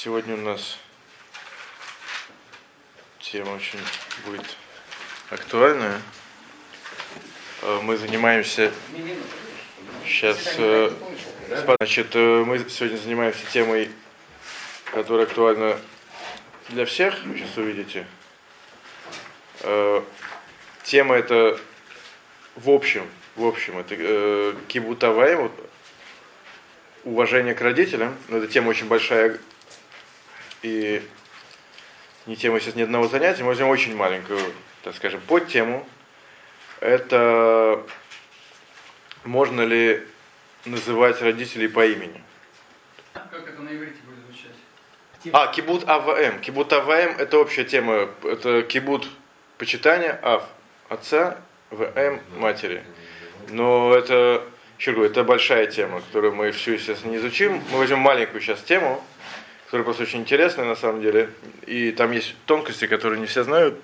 Сегодня у нас тема очень будет актуальная. Э, Мы занимаемся сейчас, э, значит, э, мы сегодня занимаемся темой, которая актуальна для всех, вы сейчас увидите. Тема это в общем, в общем, это кибутавай, вот, уважение к родителям, но эта тема очень большая и не тема сейчас ни одного занятия, мы возьмем очень маленькую, так скажем, подтему. Это можно ли называть родителей по имени? Как это на иврите будет звучать? А, кибут АВМ. Кибут АВМ это общая тема. Это кибут почитания АВ, отца, ВМ, матери. Но это, еще говорю, это большая тема, которую мы всю, естественно, не изучим. Мы возьмем маленькую сейчас тему, которая просто очень интересная на самом деле. И там есть тонкости, которые не все знают.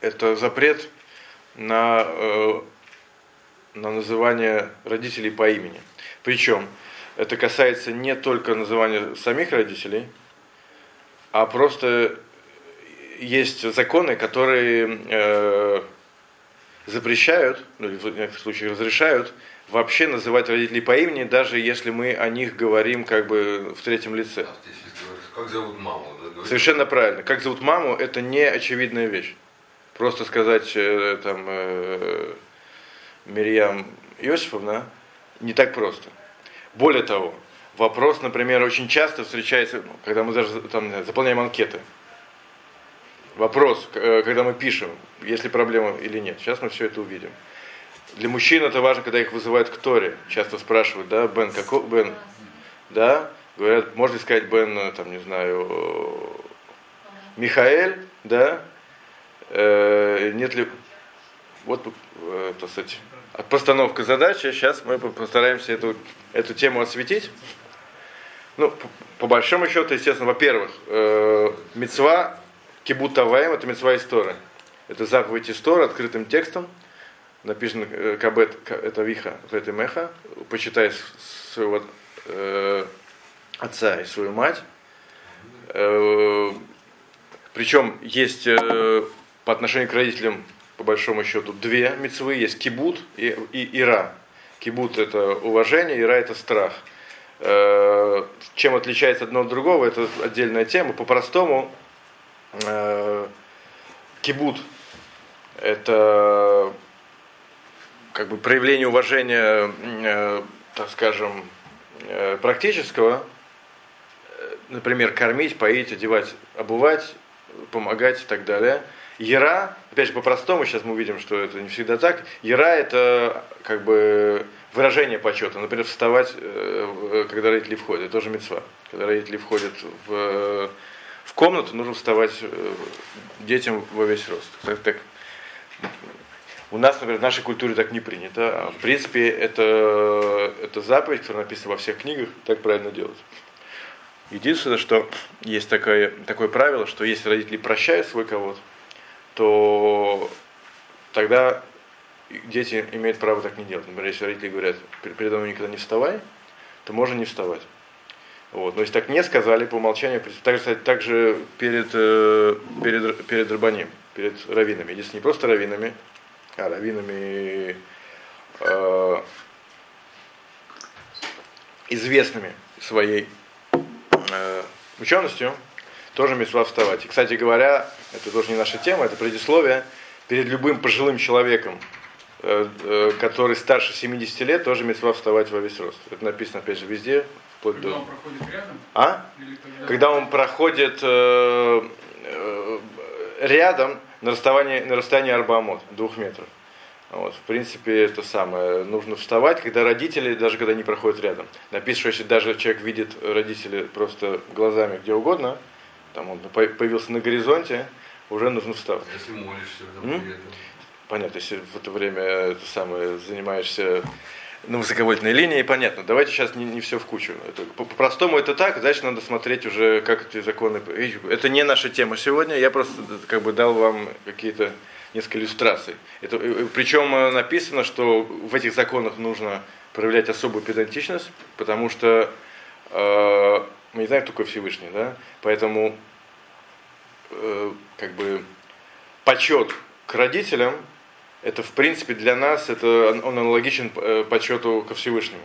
Это запрет на, э, на называние родителей по имени. Причем это касается не только называния самих родителей, а просто есть законы, которые э, запрещают, ну или в некоторых случаях разрешают, вообще называть родителей по имени, даже если мы о них говорим как бы в третьем лице. А говоришь, как зовут маму? да? Совершенно правильно. Как зовут маму, это не очевидная вещь. Просто сказать э, там э, Мирьям Иосифовна не так просто. Более того, вопрос, например, очень часто встречается, ну, когда мы даже там, заполняем анкеты. Вопрос, э, когда мы пишем, есть ли проблема или нет. Сейчас мы все это увидим. Для мужчин это важно, когда их вызывают к Торе. Часто спрашивают, да, Бен, какой Бен? Да, говорят, можно сказать Бен, э, там, не знаю, э, Михаэль, да? Э, нет ли... Вот, э, так постановка задачи. Сейчас мы постараемся эту, эту тему осветить. Ну, по, по большому счету, естественно, во-первых, э, мецва Кибут Таваем, это мецва история. Это заповедь истории открытым текстом. Написано э, Кабет, Ка- это Виха, это Меха. Почитай своего э, отца и свою мать. Э, причем есть э, по отношению к родителям, по большому счету, две мецвы. Есть кибут и, и ира. Кибут это уважение, ира это страх. Э, чем отличается одно от другого, это отдельная тема. По-простому, кибут это как бы проявление уважения, так скажем, практического, например, кормить, поить, одевать, обувать, помогать и так далее. Яра, опять же, по-простому, сейчас мы увидим, что это не всегда так. Яра это как бы выражение почета. Например, вставать, э, когда родители входят. Это тоже мецва. Когда родители входят в, в комнату, нужно вставать э, детям во весь рост. Так, так. У нас, например, в нашей культуре так не принято. А в принципе, это, это заповедь, которая написана во всех книгах, так правильно делать. Единственное, что есть такое, такое правило, что если родители прощают свой кого-то, то тогда дети имеют право так не делать. Например, если родители говорят, «Пер- передо мной никогда не вставай, то можно не вставать. Вот. Но если так не сказали, по умолчанию, так, кстати, также перед, э, перед, перед рабаним, перед раввинами. Единственное, не просто раввинами, а раввинами э, известными своей э, ученостью, тоже мецва вставать. И, кстати говоря, это тоже не наша тема, это предисловие, перед любым пожилым человеком, э, э, который старше 70 лет, тоже мецва вставать во весь рост. Это написано, опять же, везде, вплоть Когда до... он проходит рядом? А? Когда... Когда он проходит э, рядом на расстоянии, на расстоянии арбамот, двух метров. Вот, в принципе, это самое. Нужно вставать, когда родители, даже когда не проходят рядом. Написано, что если даже человек видит родителей просто глазами где угодно, там он по- появился на горизонте, уже нужно вставать. Если молишься, М? Понятно, если в это время это самое, занимаешься на высоковольтной линии, понятно. Давайте сейчас не, не все в кучу. Это, по-простому это так, дальше надо смотреть уже, как эти законы. Это не наша тема сегодня, я просто как бы дал вам какие-то несколько иллюстраций. Это, э, причем э, написано, что в этих законах нужно проявлять особую педантичность, потому что э, мы не знаем, кто такой Всевышний, да? Поэтому э, как бы почет к родителям, это в принципе для нас, это он аналогичен э, почету ко Всевышнему.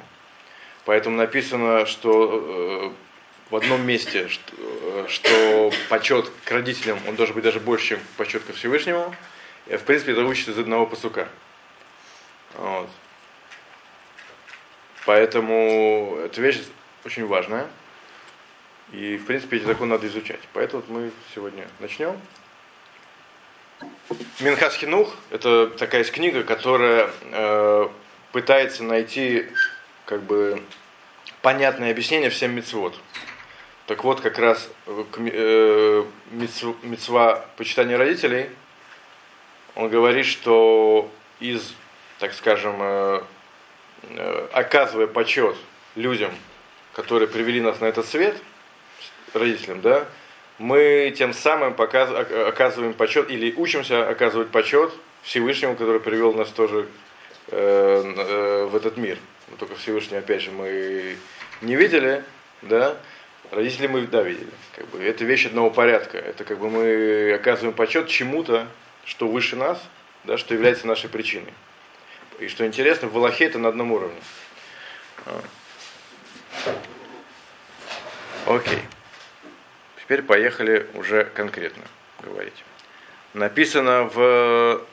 Поэтому написано, что э, в одном месте, что, э, что почет к родителям, он должен быть даже больше, чем почет ко Всевышнему. И, в принципе, это учится из одного посука. Вот. Поэтому эта вещь очень важная. И, в принципе, эти законы надо изучать. Поэтому мы сегодня начнем. Минхас Хинух – это такая книга, которая э, пытается найти как бы понятное объяснение всем мецвод. Так вот, как раз э, мецва почитания родителей, он говорит, что из, так скажем, э, э, оказывая почет людям, которые привели нас на этот свет, родителям, да, мы тем самым показ, оказываем почет или учимся оказывать почет Всевышнему, который привел нас тоже э, в этот мир. Только Всевышний, опять же, мы не видели, да, родители мы, да, видели. Как бы, это вещь одного порядка. Это как бы мы оказываем почет чему-то, что выше нас, да, что является нашей причиной. И что интересно, в Аллахе это на одном уровне. А. Окей. Теперь поехали уже конкретно говорить. Написано в,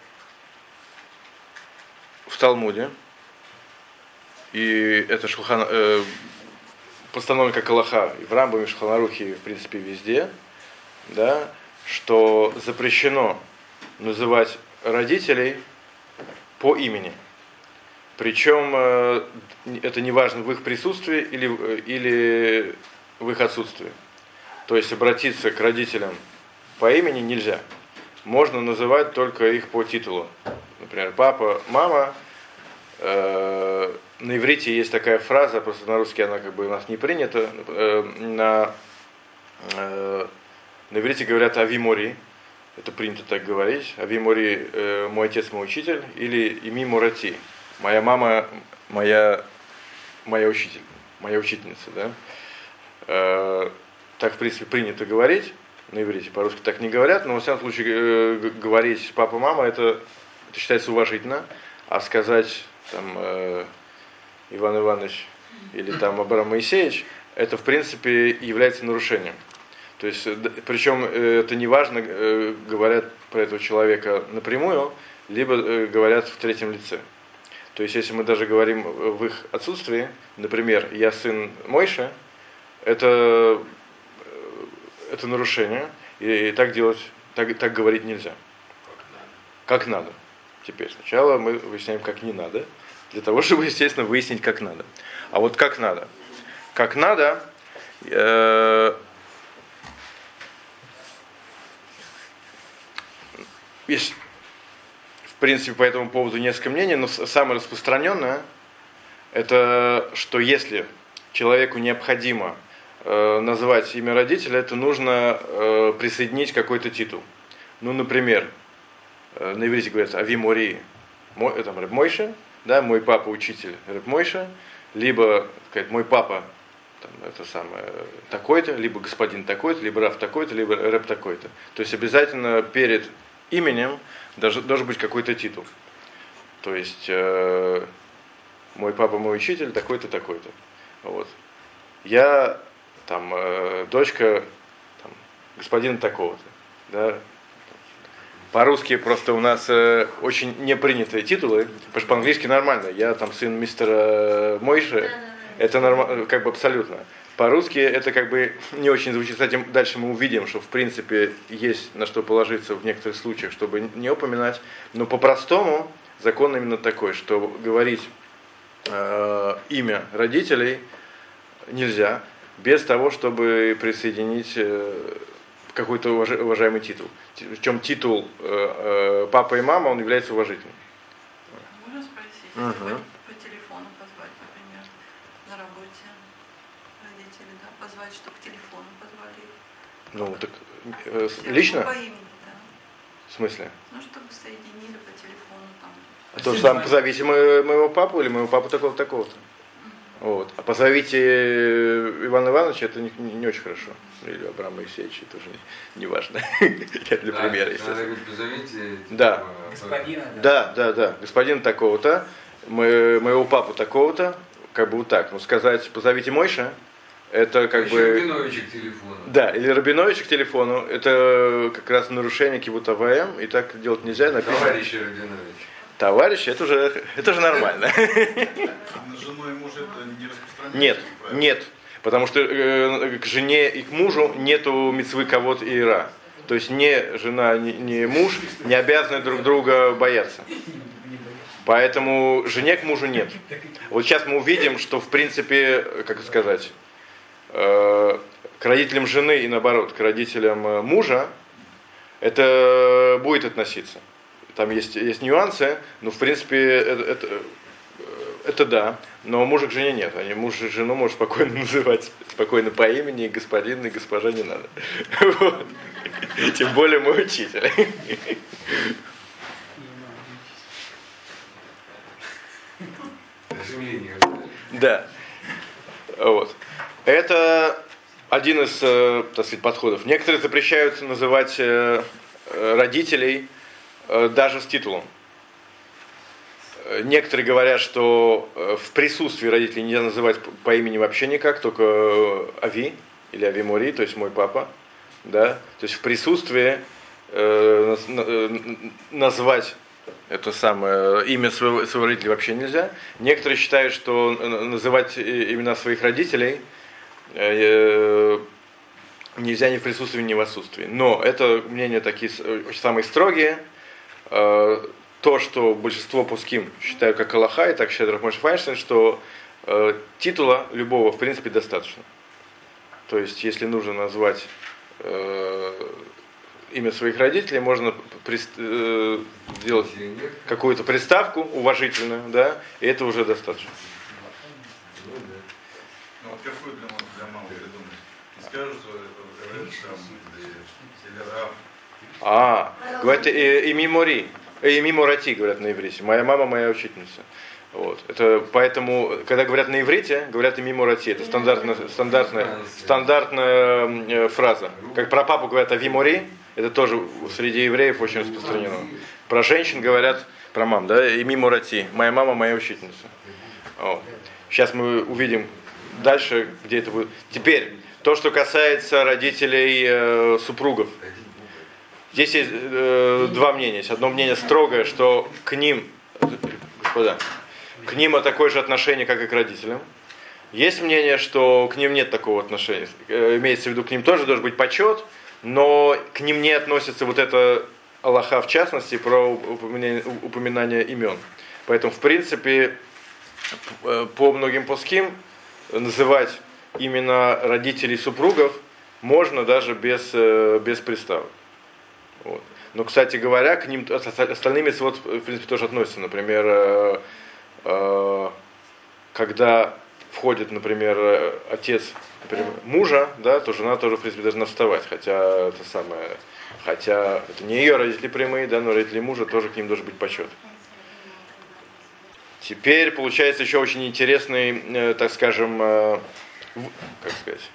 в Талмуде, и это шулхан, э, постановлено как Аллаха, и в Рамбаме, в Шуханарухе, в принципе, везде, да, что запрещено называть родителей по имени. Причем э, это не важно в их присутствии или, э, или в их отсутствии. То есть обратиться к родителям по имени нельзя. Можно называть только их по титулу. Например, папа, мама. Э, на иврите есть такая фраза, просто на русский она как бы у нас не принята. На, на иврите говорят «авимори», это принято так говорить. «Авимори» э, «мой отец, мой учитель» или «ими мурати», «моя мама, моя, моя учитель», «моя учительница». Да? Э, так, в принципе, принято говорить на иврите, по-русски так не говорят, но, во всяком случае, э, говорить папа, мама, это, это считается уважительно, а сказать там э, Иван Иванович или там Абрам Моисеевич, это, в принципе, является нарушением. То есть, причем э, это не важно, э, говорят про этого человека напрямую, либо э, говорят в третьем лице. То есть, если мы даже говорим в их отсутствии, например, я сын Мойша, это это нарушение, и, и так делать, так, так говорить нельзя. Как надо. Теперь сначала мы выясняем, как не надо, для того, чтобы, естественно, выяснить, как надо. А вот как надо? Как надо, э, есть, в принципе, по этому поводу несколько мнений, но самое распространенное, это что если человеку необходимо э, назвать имя родителя, это нужно э, присоединить какой-то титул. Ну, например, э, на иврите говорится Ави Мори, мой, э, там, Рэб Мойша, да, мой папа учитель Рэб Мойша, либо сказать, мой папа это самое, такой-то, либо господин такой-то, либо Раф такой-то, либо Рэб такой-то. То есть обязательно перед именем должен, должен быть какой-то титул. То есть э, мой папа, мой учитель, такой-то, такой-то. Вот. Я там э, дочка там, господина такого-то. Да? По-русски просто у нас э, очень непринятые титулы, потому что по-английски нормально. Я там сын мистера Мойши, это нормально, как бы абсолютно. По-русски это как бы не очень звучит. Кстати, дальше мы увидим, что в принципе есть на что положиться в некоторых случаях, чтобы не упоминать. Но по-простому закон именно такой, что говорить э, имя родителей нельзя без того, чтобы присоединить э, какой-то уважаемый титул. В чем титул э, э, папа и мама, он является уважительным. Можно спросить, угу. по, по телефону позвать, например, на работе родители, да, позвать, чтобы к телефону позвали. Ну, так э, лично? По имени, да. В смысле? Ну, чтобы соединили по телефону там. А то же самое, позовите моего, моего папу или моего папу такого-то, такого-то. Вот. А позовите э, Ивана Ивановича, это не, не, не очень хорошо. Или Абрама Моисеевича, это уже не, не важно. Я для Да, примера, естественно. позовите. Да. Господина, Да, да, да. Господин такого-то, мы- моего папу такого-то, как бы вот так. Ну, сказать, позовите Мойша, это как Еще бы... Рабиновича к телефону. Да, или Рабиновича к телефону, это как раз нарушение кибута ВМ, и так делать нельзя. Написано, Товарищ Рабинович. Товарищ, это уже, это уже нормально. На жену и мужа это не распространяется? Нет, правильно? нет. Потому что э, к жене и к мужу нету мецвы кого-то и ира. То есть ни жена, ни, ни муж не обязаны друг друга бояться. Поэтому жене к мужу нет. Вот сейчас мы увидим, что в принципе, как сказать, к родителям жены и наоборот, к родителям э, мужа это будет относиться. Там есть, есть нюансы, но в принципе это, это, э, это да. Но мужа к жене нет. Они муж и жену может спокойно называть спокойно по имени, и господин, и госпожа не надо. Вот. Тем более мой учитель. Да. Вот. Это один из, э, так сказать, подходов. Некоторые запрещают называть э, э, родителей даже с титулом. Некоторые говорят, что в присутствии родителей нельзя называть по имени вообще никак, только Ави или Ави Мури, то есть мой папа. Да? То есть в присутствии назвать это самое имя своего, своего родителя вообще нельзя. Некоторые считают, что называть имена своих родителей нельзя ни в присутствии, ни в отсутствии. Но это мнения такие э, самые строгие. Э, То, что большинство пуским считают как Аллаха, и так считает Рахмаш Файнштейн, что э, титула любого в принципе достаточно. То есть, если нужно назвать э, имя своих родителей, можно э, сделать какую-то приставку уважительную, да, и это уже достаточно. ну да. Ну, вот какую для, мам- для мамы придумать? Не скажут, что это Ред там, или, или Раф. А, говорят, и, и мимори, и миморати, говорят на иврите. Моя мама моя учительница. Вот. Это поэтому, когда говорят на иврите, говорят и миморати. Это стандартная, стандартная, стандартная э, фраза. Как про папу говорят авимори, это тоже среди евреев очень распространено. Про женщин говорят, про мам, да, и миморати. Моя мама моя учительница. Вот. Сейчас мы увидим дальше, где это будет. Теперь, то, что касается родителей э, супругов. Здесь есть э, два мнения. Есть одно мнение строгое, что к ним, господа, к ним такое же отношение, как и к родителям. Есть мнение, что к ним нет такого отношения. Э, Имеется в виду, к ним тоже должен быть почет, но к ним не относится вот это Аллаха в частности про упоминание, упоминание имен. Поэтому, в принципе, э, по многим плоским называть именно родителей супругов можно даже без, э, без приставок. Вот. Но, кстати говоря, к ним оста- остальными вот, в принципе, тоже относятся. Например, э, э, когда входит, например, отец например, мужа, да, то жена тоже, в принципе, должна вставать. Хотя это самое, хотя это не ее родители прямые, да, но родители мужа тоже к ним должен быть почет. Теперь получается еще очень интересный, так скажем, как сказать,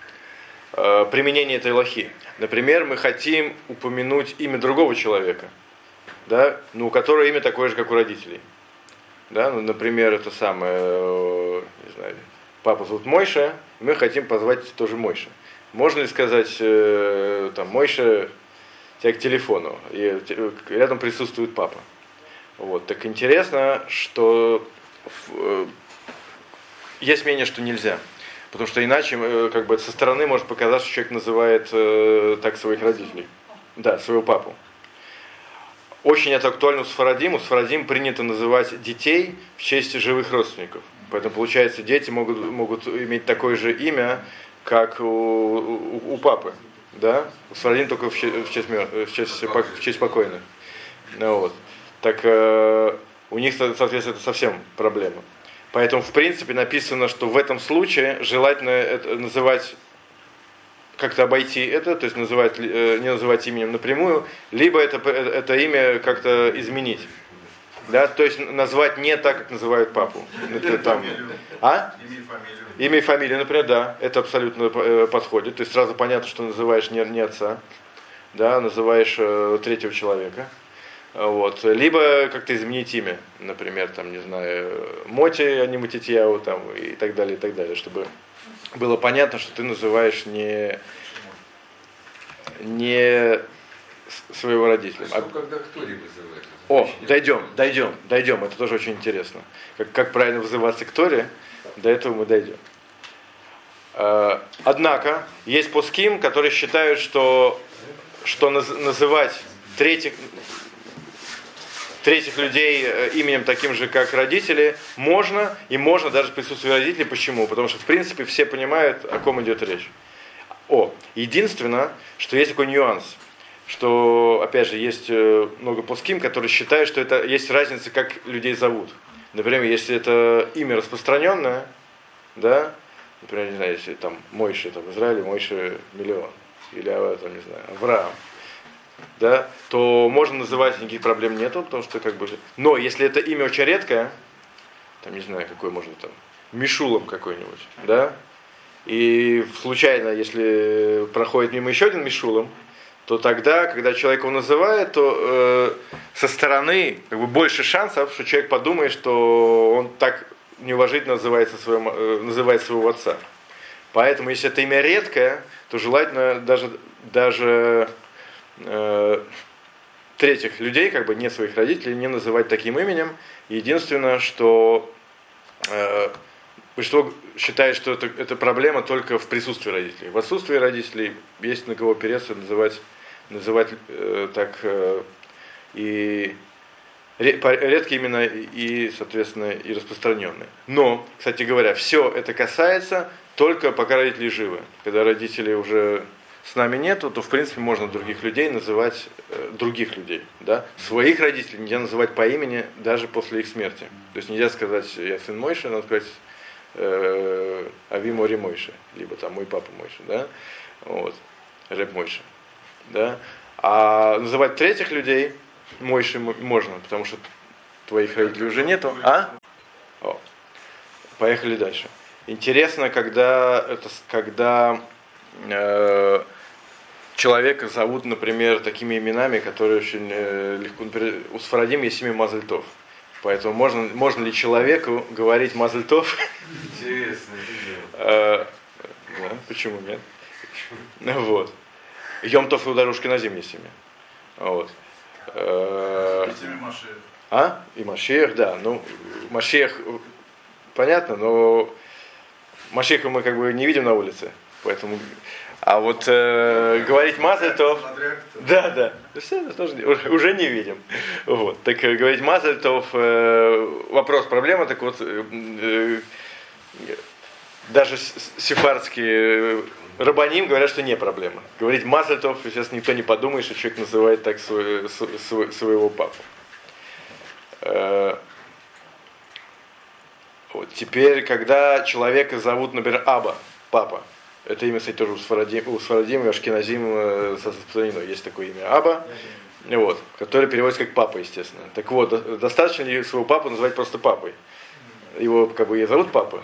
э, применение этой лохи. Например, мы хотим упомянуть имя другого человека, да, ну, у которого имя такое же, как у родителей. Да, ну, например, это самое, э, не знаю, папа зовут Мойша, и мы хотим позвать тоже Мойша. Можно ли сказать, э, там, Мойша, тебя к телефону, и рядом присутствует папа. Вот, так интересно, что есть мнение, что нельзя. Потому что иначе, э, как бы со стороны может показаться, что человек называет э, так своих родителей. Да, своего папу. Очень это актуально у Сфарадим. У Сфарадим принято называть детей в честь живых родственников. Поэтому, получается, дети могут, могут иметь такое же имя, как у, у, у папы. Да? У Сфарадим только в честь, в честь, в честь, в честь покойных. Ну, вот. Так э, у них, со- соответственно, это совсем проблема. Поэтому, в принципе, написано, что в этом случае желательно это называть как-то обойти это, то есть называть, э, не называть именем напрямую, либо это, это имя как-то изменить. Да, то есть назвать не так, как называют папу. Это там, а? Имя и фамилия, например, да, это абсолютно э, подходит. То есть сразу понятно, что называешь не, не отца, да, называешь э, третьего человека. Вот. Либо как-то изменить имя, например, там, не знаю, Моти, а не Матитьяу, там, и так далее, и так далее, чтобы было понятно, что ты называешь не, не своего родителя. А А- что, когда кто-либо вызывает? о, дойдем, дойдем, дойдем. Это тоже очень интересно. Как, как правильно вызываться к Торе, до этого мы дойдем. Э, Однако, есть пуским, которые считают, что, что наз- называть третьих, третьих людей э, именем таким же, как родители, можно, и можно даже в присутствии родителей. Почему? Потому что, в принципе, все понимают, о ком идет речь. О, единственное, что есть такой нюанс, что, опять же, есть э, много плоским, которые считают, что это есть разница, как людей зовут. Например, если это имя распространенное, да, например, не знаю, если там Мойши, там в Израиле Мойши миллион, или а, там, не знаю, Авраам, да, то можно называть, никаких проблем нету, потому что как бы... Но если это имя очень редкое, там, не знаю, какое можно там, Мишулом какой-нибудь, да, и случайно, если проходит мимо еще один Мишулом, то тогда, когда человек его называет, то э, со стороны как бы, больше шансов, что человек подумает, что он так неуважительно называет, своего, э, называет своего отца. Поэтому, если это имя редкое, то желательно даже, даже э, третьих людей, как бы не своих родителей, не называть таким именем. Единственное, что э, большинство считает, что это, это проблема только в присутствии родителей. В отсутствии родителей есть на кого опереться, называть, называть э, так э, и редкие имена и, соответственно, и распространенные. Но, кстати говоря, все это касается только пока родители живы. Когда родители уже с нами нету, то в принципе можно других людей называть э, других людей. Да? Своих родителей нельзя называть по имени даже после их смерти. То есть нельзя сказать я сын Мойши, надо сказать э, Ави Мори Мойши, либо там мой папа Мойши, да, вот, Рэб Мойши, да, а называть третьих людей Мойши мо- можно, потому что твоих родителей уже нету, а? О. Поехали дальше. Интересно, когда это, когда э, человека зовут, например, такими именами, которые очень э, легко, например, у Сфарадим есть имя Мазальтов. Поэтому можно, можно ли человеку говорить Мазальтов? Интересно, Э, да, почему нет? Вот. Йомтов и у Дарушки на зимней семье. Вот. Э. А? И Машех, да. Ну, Машех, понятно, но Машеха мы как бы не видим на улице. Поэтому... А вот э, говорить Мазальтов... Да, да. Все, тоже уже, не видим. Вот. Так э, говорить Мазальтов, э, вопрос, проблема, так вот, э, э, даже сефардские э, рабаним говорят, что не проблема. Говорить Мазальтов, сейчас никто не подумает, что человек называет так свой- св- св- своего папу. Э, Вот. Теперь, когда человека зовут, например, Аба, папа, это имя, кстати, тоже у Сфарадим, у Сфарадим и Ашкеназим э, распространено. Есть такое имя Аба, вот, которое переводится как папа, естественно. Так вот, до- достаточно ли своего папу называть просто папой? Его как бы и зовут папа.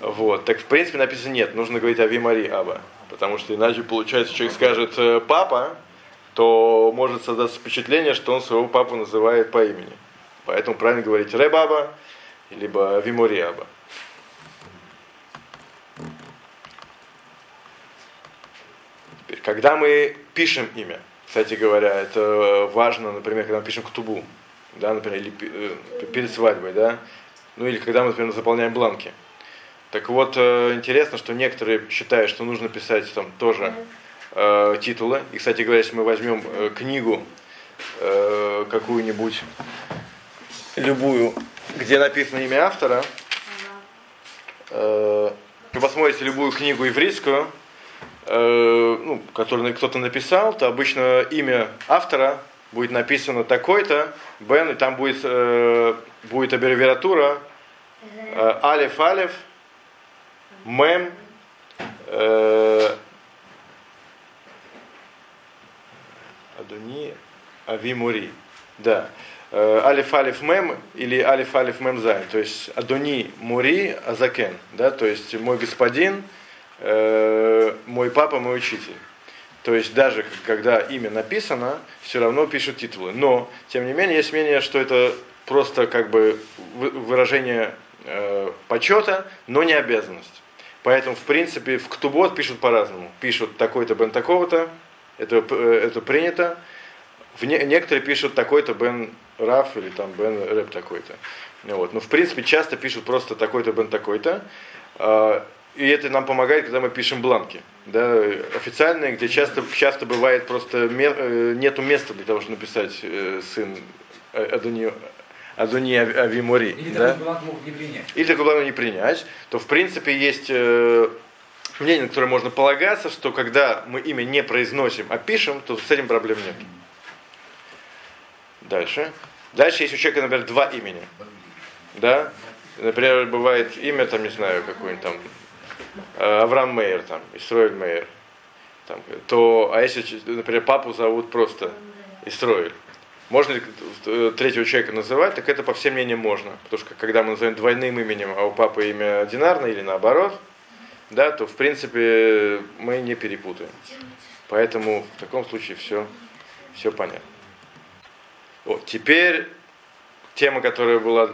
Вот. Так в принципе написано нет, нужно говорить Ави Мари Аба. Потому что иначе получается, человек скажет э, папа, то может создаться впечатление, что он своего папу называет по имени. Поэтому правильно говорить Ребаба, либо Вимори Аба. Когда мы пишем имя, кстати говоря, это важно, например, когда мы пишем ктубу, да, например, или э, перед свадьбой, да, ну или когда мы, например, заполняем бланки. Так вот, э, интересно, что некоторые считают, что нужно писать там тоже э, титулы. И, кстати говоря, если мы возьмем э, книгу э, какую-нибудь, любую, где написано имя автора, э, вы посмотрите любую книгу еврейскую, э, ну, которую кто-то написал, то обычно имя автора будет написано такой-то, Бен, и там будет, э, будет аббревиатура э, Алиф Алиф, Мем, э, אדוני, אבי מורי. Да. э, алиф алиф мем или алиф алиф мем зайн, то есть אדוני מורי הזקן, да, то есть мой господин, э, мой папа, мой учитель. То есть даже когда имя написано, все равно пишут титулы. Но, тем не менее, есть мнение, что это просто как бы вы- выражение э, почета, но не обязанность. Поэтому, в принципе, в Ктубот пишут по-разному. Пишут такой-то בן такого-то, это, э, это принято. В не- некоторые пишут такой-то бен Раф или там бен Рэп такой-то. Вот. Но, в принципе, часто пишут просто такой-то бен такой-то. И это нам помогает, когда мы пишем бланки. Да, официальные, где часто, часто бывает просто ме- э, нету места для того, чтобы написать э, сын э, Адони, Адони Ави- Авимори. Или да? такой бланк могут не принять. или такой план не принять, то в принципе есть э, мнение, на которое можно полагаться, что когда мы имя не произносим, а пишем, то с этим проблем нет. Дальше. Дальше есть у человека, например, два имени. Да? Например, бывает имя, там, не знаю, какой-нибудь там, Авраам Мейер, там, Исроэль Мейер. Там, то, а если, например, папу зовут просто Исроэль, можно ли э, третьего человека называть, так это по всем мнениям можно. Потому что когда мы назовем двойным именем, а у папы имя одинарное или наоборот, да, то в принципе мы не перепутаем. Поэтому в таком случае все, все понятно. Вот, теперь тема, которая была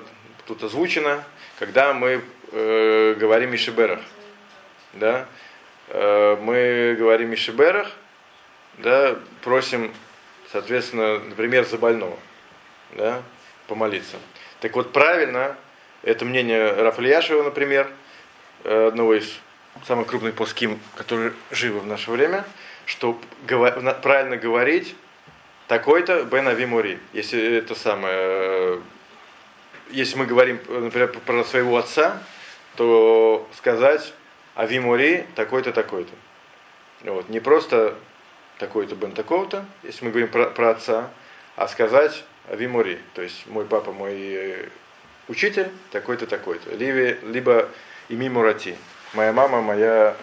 тут озвучена, когда мы э, говорим Мишиберах. Да? Э, мы говорим Мишиберах, да, просим, соответственно, например, за больного, да, помолиться. Так вот, правильно, это мнение Рафальяшева, например, одного из самых крупных плоским, которые живы в наше время, что правильно говорить такой-то Бен Авимури. Если это самое, э, если мы говорим, например, про своего отца, то сказать Авимури такой-то, такой-то. Вот. Не просто такой-то Бен такого-то, если мы говорим про, про отца, а сказать Авимури, то есть мой папа, мой э, учитель, такой-то, такой-то. Либо, либо Ими Мурати, моя мама, моя,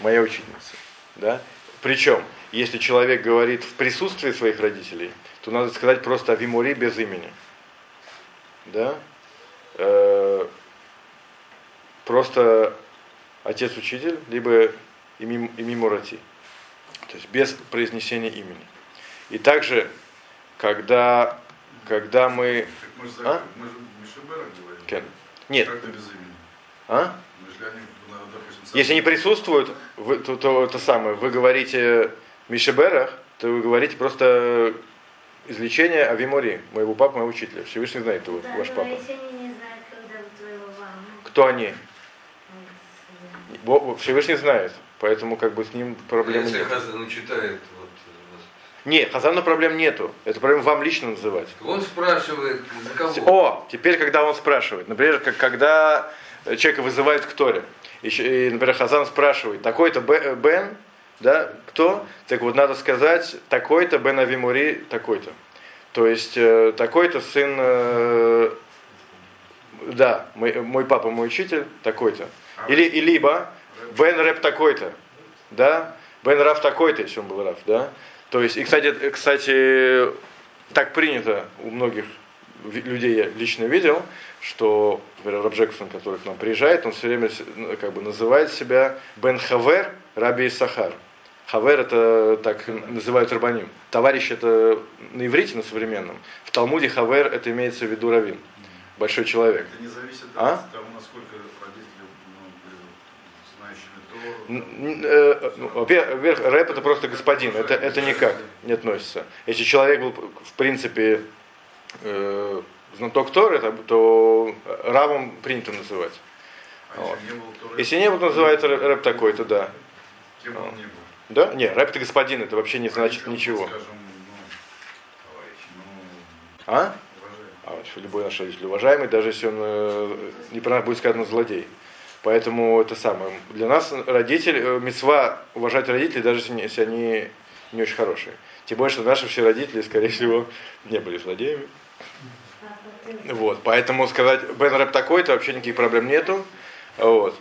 моя учительница. Да? Причем, если человек говорит в присутствии своих родителей, то надо сказать просто Авимури без имени. Да? Э, просто отец-учитель, либо ими, ими Мурати. То есть без произнесения имени. И также, когда, когда мы... Мы же, А? мы же Мишебера говорим. Кен. Нет, Как-то без имени. а? Ну, если они, допустим, сами- Если они присутствуют, вы, то, то это самое, вы говорите Мишеберах, то вы говорите просто излечение Авимори, моего папы, моего учителя. Всевышний знает его, Да, ваш папа. они не знают, когда у твоего. Кто они? Ну, Бо- Всевышний знает, поэтому как бы с ним проблемы Если нет. Хазан читает, вот, Нет, Хазану проблем нету. Это проблема вам лично называть. он спрашивает, за кого? О, теперь, когда он спрашивает, например, как, когда человека вызывают к Торе, и, например, Хазан спрашивает, такой-то Бен, да, кто? Так вот, надо сказать, такой-то Бен Авимури, такой-то. То есть, э, такой-то сын, э, да, мой, мой папа, мой учитель, такой-то. Или, и либо Бен Рэп такой-то, да, Бен Раф такой-то, если он был Раф, да. То есть, и, кстати, э, кстати, так принято у многих людей я лично видел, что, например, Раб Джексон, который к нам приезжает, он все время ну, как бы называет себя Бен Хавер Раби Сахар. Хавер это так называют Рабаним. Товарищ это на иврите, на современном. В Талмуде Хавер это имеется в виду Равин. Большой человек. Это не зависит А? от того, насколько родители ну, были знающими Тору. Н- н- э, ну, Во-первых, рэп это просто господин, это, это никак не относится. Если человек был, в принципе, э, знаток Торы, то- то равом принято называть. А Вот. если не был то называется рэп, рэп такой-то, да. кем он не был? Да? Не, рэп это господин, это вообще не значит Родителям, ничего. Ну, ну, А? А, любой наш родитель уважаемый, даже если он э, не будет сказано злодей. Поэтому это самое. Для нас родитель, э, мецва уважать родителей, даже если, они не очень хорошие. Тем более, что наши все родители, скорее всего, не были злодеями. Вот, поэтому сказать Бен Рэп такой-то вообще никаких проблем нету. Вот.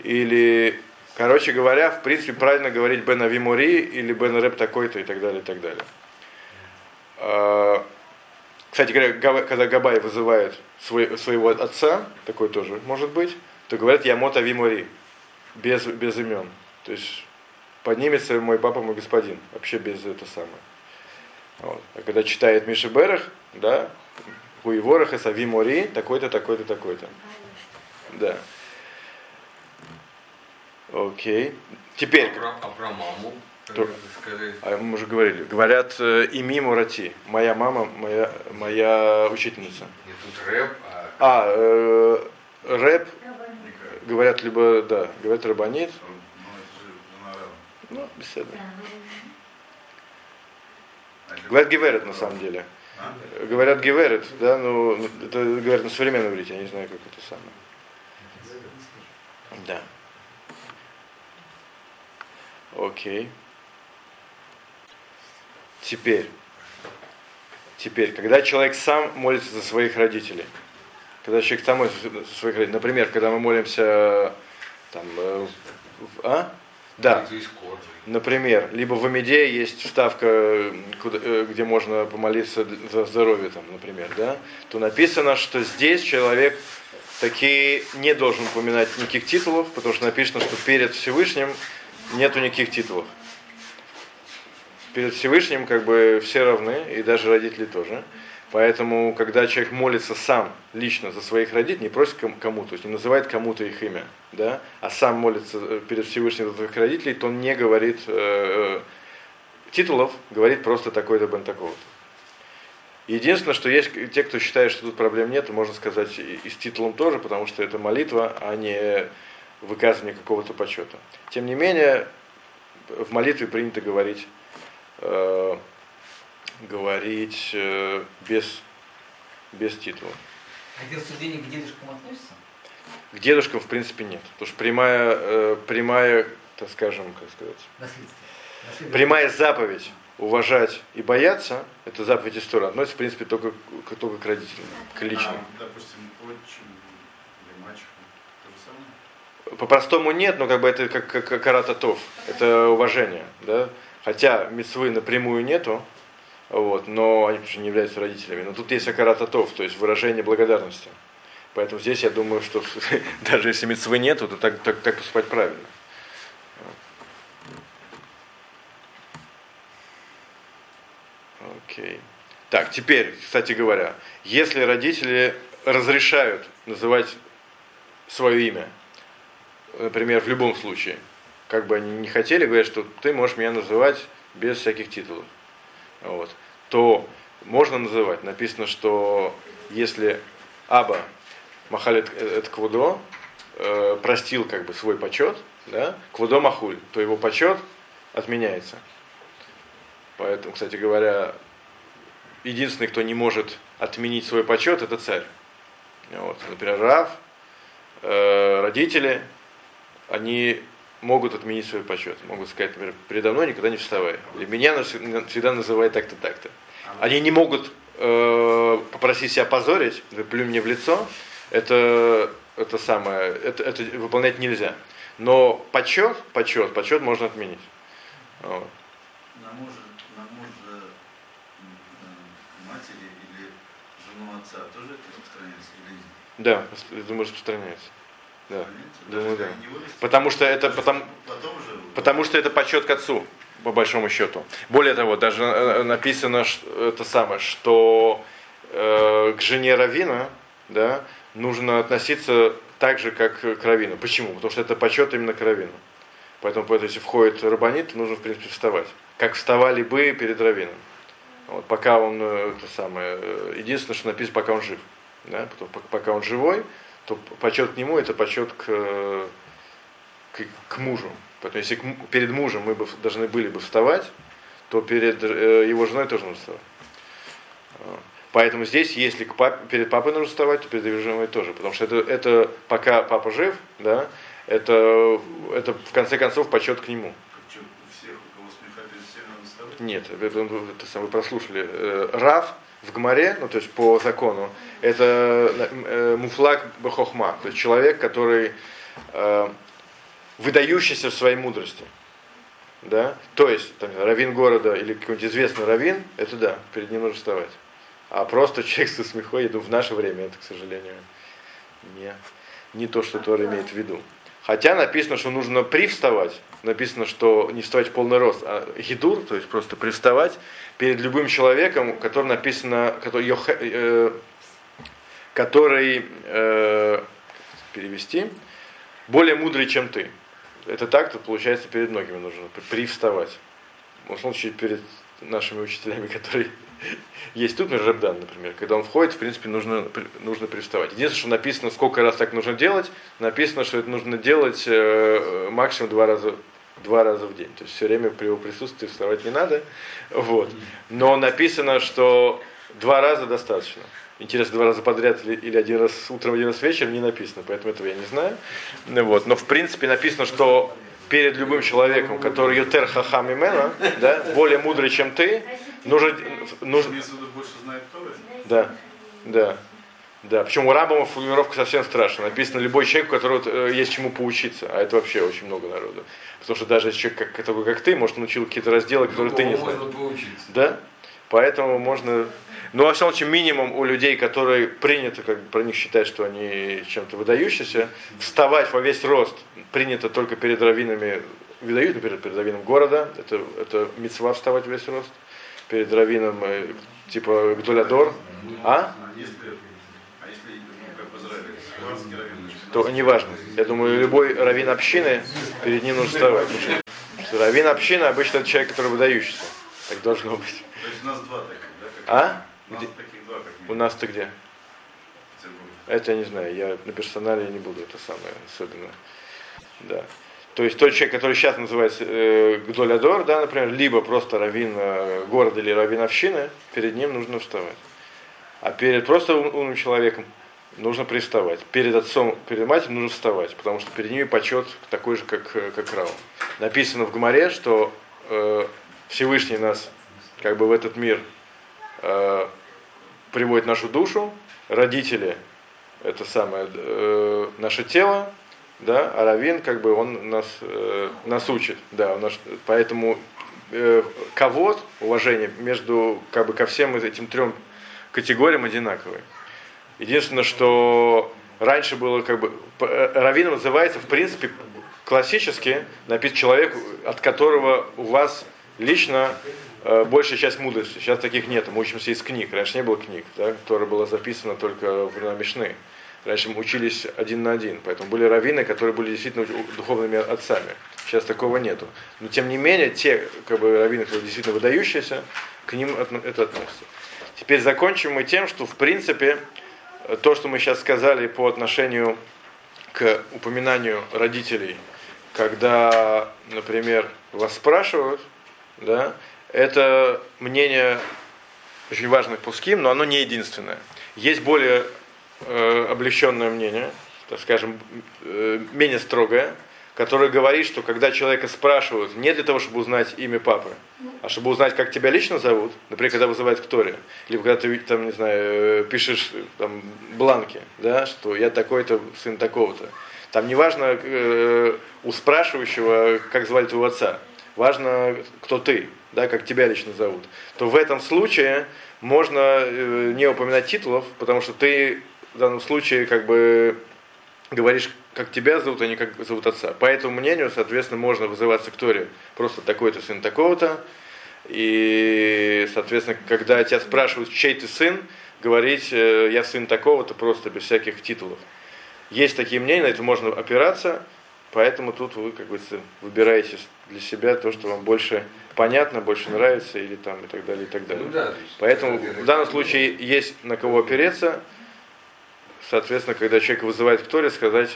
Или, короче говоря, в принципе, правильно говорить Бен Авимури или Бен Рэп такой-то и так далее, и так далее. А, Кстати говоря, когда Габай вызывает своего отца, такой тоже может быть, то говорят Ямота Вимори, без, без имен. То есть поднимется мой папа, мой господин, вообще без это самое. Вот. А когда читает Миша Берах, да, Хуеворах и Савимори, такой-то, такой-то, такой-то. Да. Окей. Теперь, А про, а маму? То- а мы уже говорили, говорят э, ими Мурати, моя мама, моя, моя учительница. Не тут рэп, а А, э, рэп. Говорят либо, да, говорят рабанит, Ну, Рава. ну, беседа. Да, А Говорят геверет на самом деле. А? Говорят геверет, да, ну, это говорят на современном иврите, я не знаю, как это самое. Да. Окей. Теперь. Теперь, когда человек сам молится за своих родителей. Когда человек сам молится за своих родителей. Например, когда мы молимся там, э, в- а? Да. Например, либо в Амиде есть вставка, куда- э, где можно помолиться за здоровье, там, например, да, то написано, что здесь человек такие не должен упоминать никаких титулов, потому что написано, что перед Всевышним нету никаких титулов. Перед Всевышним как бы все равны, и даже родители тоже. Поэтому, когда человек молится сам, лично за своих родителей, не просит ком- кому-то, не называет кому-то их имя, да, а сам молится э, перед Всевышним за своих родителей, то он не говорит э, э, титулов, говорит просто такой-то бен такого-то. Единственное, что есть те, кто считает, что тут проблем нет, можно сказать и с титулом тоже, потому что это молитва, а не выказывание какого-то почета. Тем не менее, в молитве принято говорить, э, говорить э, без, без титула. А эти рассуждения к дедушкам относятся? К дедушкам, в принципе, нет. Потому что прямая, э, прямая так скажем, как сказать, Наследство. Наследие. прямая заповедь уважать и бояться, это заповедь истории, относится, в принципе, только, к- только к родителям, к личным. А, допустим, отчим или мачеха, то же самое? По-простому нет, но как бы это как, как, как карататов, это уважение, да. Хотя мецвы напрямую нету, вот, но они не являются родителями. Но тут есть акарататов, то есть выражение благодарности. Поэтому здесь я думаю, что даже если мецвы нету, то так, так, так поступать правильно. Окей. Так, теперь, кстати говоря, если родители разрешают называть свое имя, например, в любом случае, как бы они не хотели, говорят, что ты можешь меня называть без всяких титулов, вот, то можно называть. Написано, что если Аба Махалит это Квудо э, простил как бы свой почет, да, Квудо Махуль, то его почет отменяется. Поэтому, кстати говоря, единственный, кто не может отменить свой почет, это царь. Вот. Например, Рав, э, родители, они могут отменить свой почет. Могут сказать, например, передо мной никогда не вставай. Или меня всегда называй так-то, так-то. Они не могут э, попросить себя позорить, плюнь мне в лицо. Это, это самое, это, это выполнять нельзя. Но почет, почет, почет можно отменить. Вот. На мужа, на мужа э, матери или жену отца тоже это распространяется или нет? Да, я думаю, распространяется. Да. Думаю, да. Потому что это потом, Потом уже потому что это почет к отцу, по большому счету. Более того, даже э, написано что, это самое, что э, к жене Равина, да, нужно относиться так же, как к Равину. Почему? Потому что это почет именно к Равину. Поэтому, поэтому если входит Рабанит, то нужно, в принципе, вставать. Как вставали бы перед Равином. Вот, пока он, э, это самое, э, единственное, что написано, пока он жив. Да? Потом, пок- пока он живой, то почет к нему это почет к, к, к мужу. Поэтому если к перед мужем мы бы должны были бы вставать, то перед э, его женой тоже нужно вставать. Поэтому здесь, если к папе, перед папой нужно вставать, то перед его женой тоже. Потому что это, это пока папа жив, да, это, это в конце концов почет к нему. всех? Нет, это, это, это сам- вы прослушали. Э, Рав в Гмаре, ну то есть по закону, это э, муфлак бахохма, то есть человек, который э, выдающийся в своей мудрости. Да? То есть, там, раввин города или какой-нибудь известный раввин, это да, перед ним нужно вставать. А просто человек со смехой, ну, в наше время это, к сожалению, не, не то, что Тора имеет в виду. Хотя написано, что нужно привставать, написано, что не вставать в полный рост, а гидур, то есть просто привставать перед любым человеком, который написано, который, э, который э, перевести, более мудрый, чем ты. Это так, то получается перед многими нужно привставать. В любом случае перед нашими учителями, которые есть тут, например, Рабдан, например, когда он входит, в принципе, нужно, нужно привставать. Единственное, что написано, сколько раз так нужно делать, написано, что это нужно делать э, максимум два раза, два раза в день. То есть все время при его присутствии вставать не надо. Вот. Но написано, что два раза достаточно. Интересно, два раза подряд или, или один раз утром, один раз вечером не написано, поэтому этого я не знаю. Вот. Но в принципе написано, что перед любым человеком, который ютер хахам имена, да, более мудрый, чем ты, нужно, нужно, да, да. Да, причем у Рамбама формулировка совсем страшная. Написано любой человек, у которого э, есть чему поучиться. А это вообще очень много народу. Потому что даже человек, как, такой, как ты, может, научил какие-то разделы, которые ты не знаешь. Можно поучиться. Да? Поэтому можно... Ну, во всяком случае, минимум у людей, которые принято, как бы про них считать, что они чем-то выдающиеся, вставать во весь рост принято только перед раввинами, выдают, например, перед раввином города, это, это мецва вставать во весь рост, перед раввином э, типа Гдолядор, а? А если, если ну, как в Израиле, Схватский раввин, то неважно. Я думаю, любой раввин общины, перед ним нужно вставать. Потому что- раввин общины обычно это человек, который выдающийся. Так должно быть. То есть у нас два таких, да? Как А? У нас Где? таких два, как У нас-то где? Это я не знаю, я на персонале не буду это самое особенно. Да. То есть тот человек, который сейчас называется э, Гдолядор, да, например, либо просто раввин э, города или раввин общины, перед ним нужно вставать. А перед просто ум- умным человеком нужно приставать. Перед отцом, перед матерью нужно вставать, потому что перед ними почет такой же, как, э, как Рау. Написано в Гмаре, что э, Всевышний нас как бы в этот мир э, приводит нашу душу, родители это самое э, наше тело, да, а раввин как бы он нас э, нас учит, да, он наш, поэтому э, кого уважение между как бы ко всем этим трем категориям одинаковое. Единственное, что раньше было как бы э, раввин называется в принципе классически написано человек, от которого у вас лично э, большая часть мудрости. Сейчас таких нет, мы учимся из книг. Раньше не было книг, да, которая была записана только в времена Мишны. Раньше мы учились один на один, поэтому были раввины, которые были действительно духовными отцами. Сейчас такого нету. Но тем не менее, те как бы, раввины, которые действительно выдающиеся, к ним это относится. Теперь закончим мы тем, что в принципе то, что мы сейчас сказали по отношению к упоминанию родителей, когда, например, вас спрашивают, да, это мнение очень важных пуским, но оно не единственное. Есть более э, облегченное мнение, так скажем, э, менее строгое, которое говорит, что когда человека спрашивают не для того, чтобы узнать имя папы, а чтобы узнать, как тебя лично зовут, например, когда вызывают к Торе, либо когда ты там, не знаю, э, пишешь э, там бланки, да, что я такой-то сын такого-то. Там не важно э, у спрашивающего, как звали твоего отца, важно, кто ты, да, как тебя лично зовут. То в этом случае можно э, не упоминать титулов, потому что ты в данном случае как бы говоришь, как тебя зовут, а не как зовут отца. По этому мнению, соответственно, можно вызываться к Торе просто такой-то сын такого-то. И, соответственно, когда тебя спрашивают, чей ты сын, говорить, э, я сын такого-то, просто без всяких титулов. Есть такие мнения, на это можно опираться, поэтому тут вы как бы выбираете для себя то, что вам больше понятно, больше нравится, или там и так далее, и так далее. Ну да, Поэтому в данном случае есть на кого опереться. Соответственно, когда человек вызывает к Торе, сказать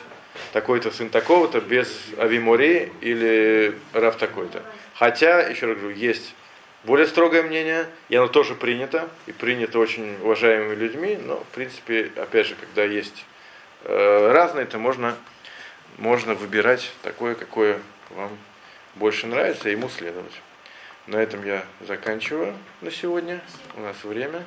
такой-то сын такого-то без авимори или рав такой-то. Хотя, еще раз говорю, есть более строгое мнение, и оно тоже принято, и принято очень уважаемыми людьми, но, в принципе, опять же, когда есть э, разные, то можно, можно выбирать такое, какое вам больше нравится, и ему следовать. На этом я заканчиваю на сегодня. У нас время.